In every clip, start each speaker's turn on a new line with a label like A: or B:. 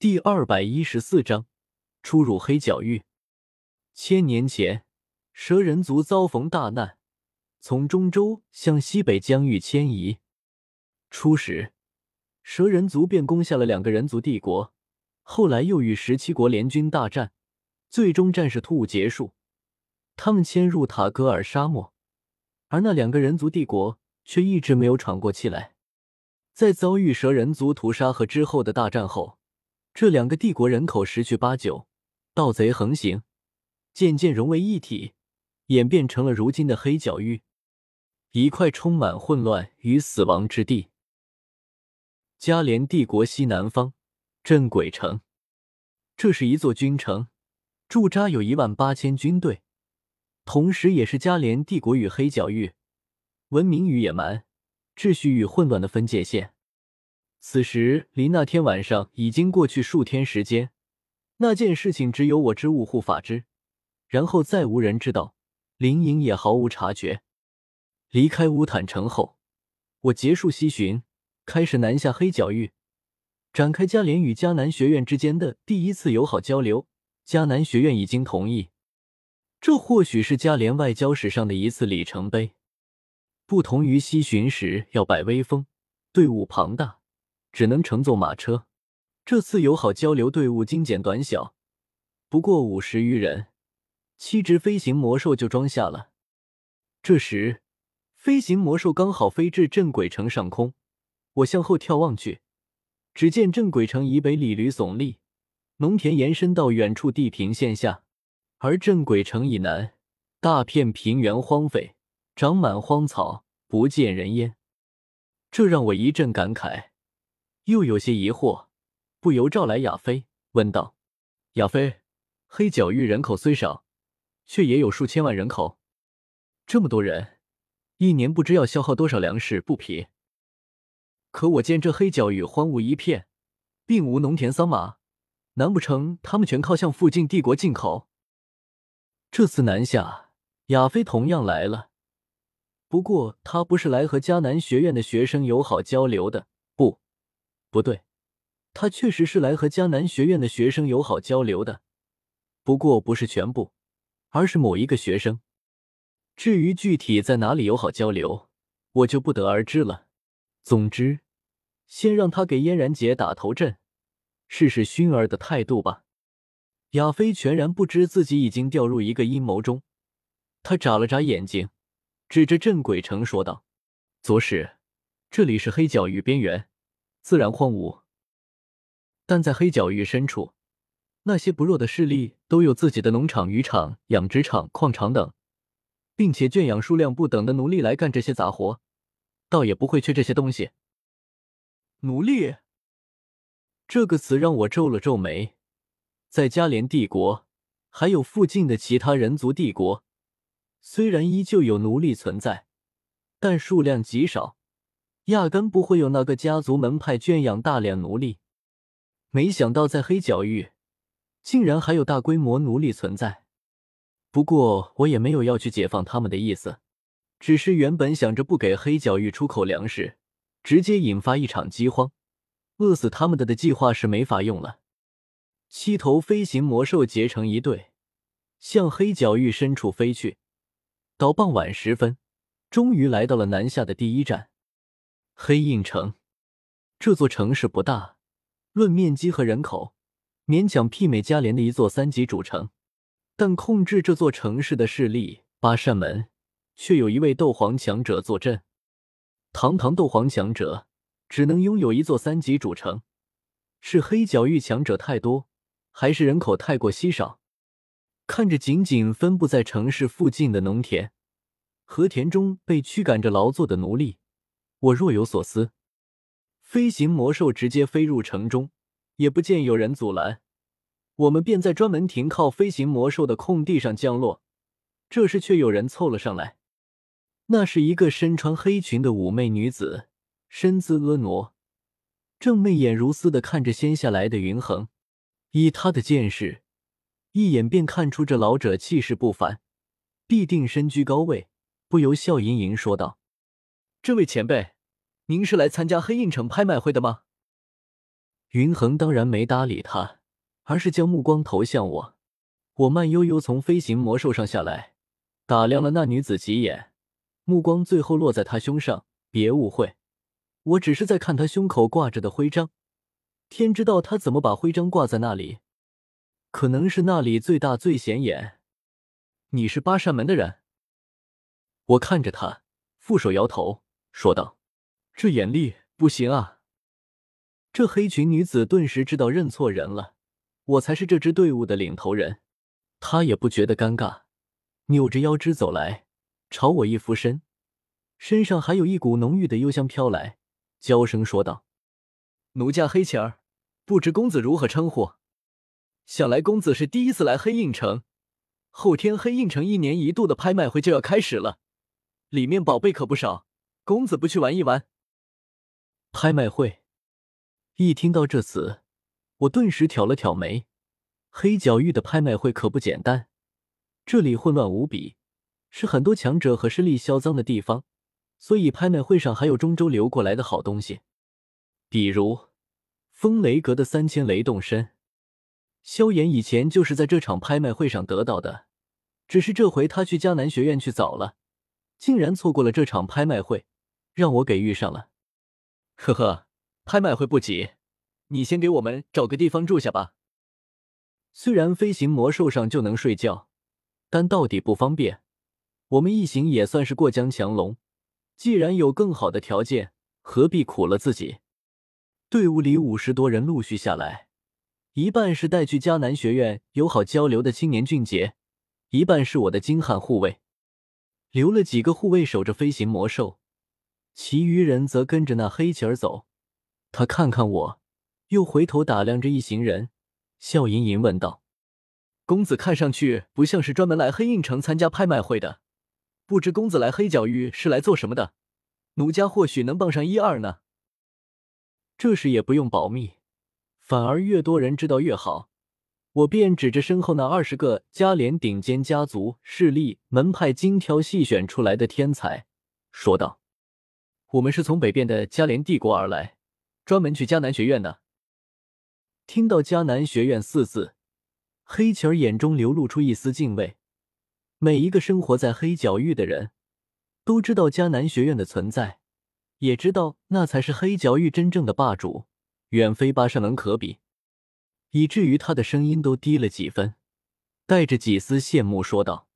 A: 第二百一十四章出入黑角域。千年前，蛇人族遭逢大难，从中州向西北疆域迁移。初时，蛇人族便攻下了两个人族帝国，后来又与十七国联军大战，最终战事突兀结束。他们迁入塔戈尔沙漠，而那两个人族帝国却一直没有喘过气来。在遭遇蛇人族屠杀和之后的大战后。这两个帝国人口十去八九，盗贼横行，渐渐融为一体，演变成了如今的黑角域，一块充满混乱与死亡之地。加连帝国西南方，镇鬼城，这是一座军城，驻扎有一万八千军队，同时也是加连帝国与黑角域、文明与野蛮、秩序与混乱的分界线。此时离那天晚上已经过去数天时间，那件事情只有我知，物护法知，然后再无人知道，林颖也毫无察觉。离开乌坦城后，我结束西巡，开始南下黑角域，展开嘉联与迦南学院之间的第一次友好交流。迦南学院已经同意，这或许是嘉联外交史上的一次里程碑。不同于西巡时要摆威风，队伍庞大。只能乘坐马车。这次友好交流队伍精简短小，不过五十余人，七只飞行魔兽就装下了。这时，飞行魔兽刚好飞至镇鬼城上空。我向后眺望去，只见镇鬼城以北李驴耸立，农田延伸到远处地平线下，而镇鬼城以南，大片平原荒废，长满荒草，不见人烟。这让我一阵感慨。又有些疑惑，不由召来亚飞，问道：“亚飞，黑角域人口虽少，却也有数千万人口，这么多人，一年不知要消耗多少粮食布匹。可我见这黑角域荒芜一片，并无农田桑麻，难不成他们全靠向附近帝国进口？这次南下，亚飞同样来了，不过他不是来和迦南学院的学生友好交流的。”不不对，他确实是来和迦南学院的学生友好交流的，不过不是全部，而是某一个学生。至于具体在哪里友好交流，我就不得而知了。总之，先让他给嫣然姐打头阵，试试熏儿的态度吧。亚飞全然不知自己已经掉入一个阴谋中，他眨了眨眼睛，指着镇鬼城说道：“左使，这里是黑角域边缘。”自然荒芜，但在黑角域深处，那些不弱的势力都有自己的农场、渔场、养殖场、矿场等，并且圈养数量不等的奴隶来干这些杂活，倒也不会缺这些东西。奴隶这个词让我皱了皱眉。在加连帝国，还有附近的其他人族帝国，虽然依旧有奴隶存在，但数量极少。压根不会有那个家族门派圈养大量奴隶，没想到在黑角域竟然还有大规模奴隶存在。不过我也没有要去解放他们的意思，只是原本想着不给黑角域出口粮食，直接引发一场饥荒，饿死他们的的计划是没法用了。七头飞行魔兽结成一队，向黑角域深处飞去。到傍晚时分，终于来到了南下的第一站。黑印城这座城市不大，论面积和人口，勉强媲美加连的一座三级主城。但控制这座城市的势力八扇门，却有一位斗皇强者坐镇。堂堂斗皇强者，只能拥有一座三级主城，是黑角域强者太多，还是人口太过稀少？看着仅仅分布在城市附近的农田和田中被驱赶着劳作的奴隶。我若有所思，飞行魔兽直接飞入城中，也不见有人阻拦。我们便在专门停靠飞行魔兽的空地上降落。这时，却有人凑了上来。那是一个身穿黑裙的妩媚女子，身姿婀娜，正媚眼如丝的看着先下来的云恒。以他的见识，一眼便看出这老者气势不凡，必定身居高位，不由笑盈盈说道。这位前辈，您是来参加黑印城拍卖会的吗？云恒当然没搭理他，而是将目光投向我。我慢悠悠从飞行魔兽上下来，打量了那女子几眼，目光最后落在她胸上。别误会，我只是在看她胸口挂着的徽章。天知道她怎么把徽章挂在那里，可能是那里最大最显眼。你是八扇门的人？我看着他，负手摇头，说道：“这眼力不行啊。”这黑裙女子顿时知道认错人了，我才是这支队伍的领头人。她也不觉得尴尬，扭着腰肢走来，朝我一俯身，身上还有一股浓郁的幽香飘来，娇声说道：“奴家黑琴儿，不知公子如何称呼？想来公子是第一次来黑印城。后天黑印城一年一度的拍卖会就要开始了。”里面宝贝可不少，公子不去玩一玩？拍卖会，一听到这词，我顿时挑了挑眉。黑角域的拍卖会可不简单，这里混乱无比，是很多强者和势力销赃的地方，所以拍卖会上还有中州流过来的好东西，比如风雷阁的三千雷动身，萧炎以前就是在这场拍卖会上得到的，只是这回他去迦南学院去早了。竟然错过了这场拍卖会，让我给遇上了。呵呵，拍卖会不急，你先给我们找个地方住下吧。虽然飞行魔兽上就能睡觉，但到底不方便。我们一行也算是过江强龙，既然有更好的条件，何必苦了自己？队伍里五十多人陆续下来，一半是带去迦南学院友好交流的青年俊杰，一半是我的精悍护卫。留了几个护卫守着飞行魔兽，其余人则跟着那黑旗儿走。他看看我，又回头打量着一行人，笑吟吟问道：“公子看上去不像是专门来黑印城参加拍卖会的，不知公子来黑角域是来做什么的？奴家或许能帮上一二呢。”这事也不用保密，反而越多人知道越好。我便指着身后那二十个嘉联顶尖家族势力门派精挑细选出来的天才，说道：“我们是从北边的嘉联帝国而来，专门去迦南学院的。”听到“迦南学院”四字，黑旗儿眼中流露出一丝敬畏。每一个生活在黑角域的人都知道迦南学院的存在，也知道那才是黑角域真正的霸主，远非八扇门可比。以至于他的声音都低了几分，带着几丝羡慕说道：“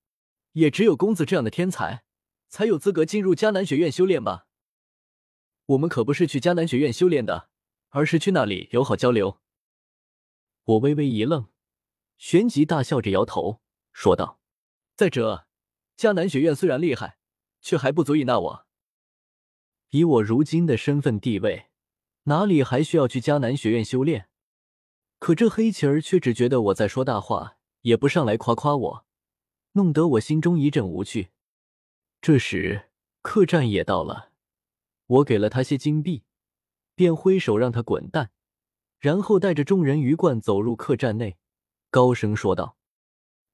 A: 也只有公子这样的天才，才有资格进入迦南学院修炼吧？我们可不是去迦南学院修炼的，而是去那里友好交流。”我微微一愣，旋即大笑着摇头说道：“再者，迦南学院虽然厉害，却还不足以纳我。以我如今的身份地位，哪里还需要去迦南学院修炼？”可这黑旗儿却只觉得我在说大话，也不上来夸夸我，弄得我心中一阵无趣。这时客栈也到了，我给了他些金币，便挥手让他滚蛋，然后带着众人鱼贯走入客栈内，高声说道：“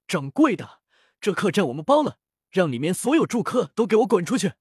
B: 掌柜的，这客栈我们包了，让里面所有住客都给我滚出去！”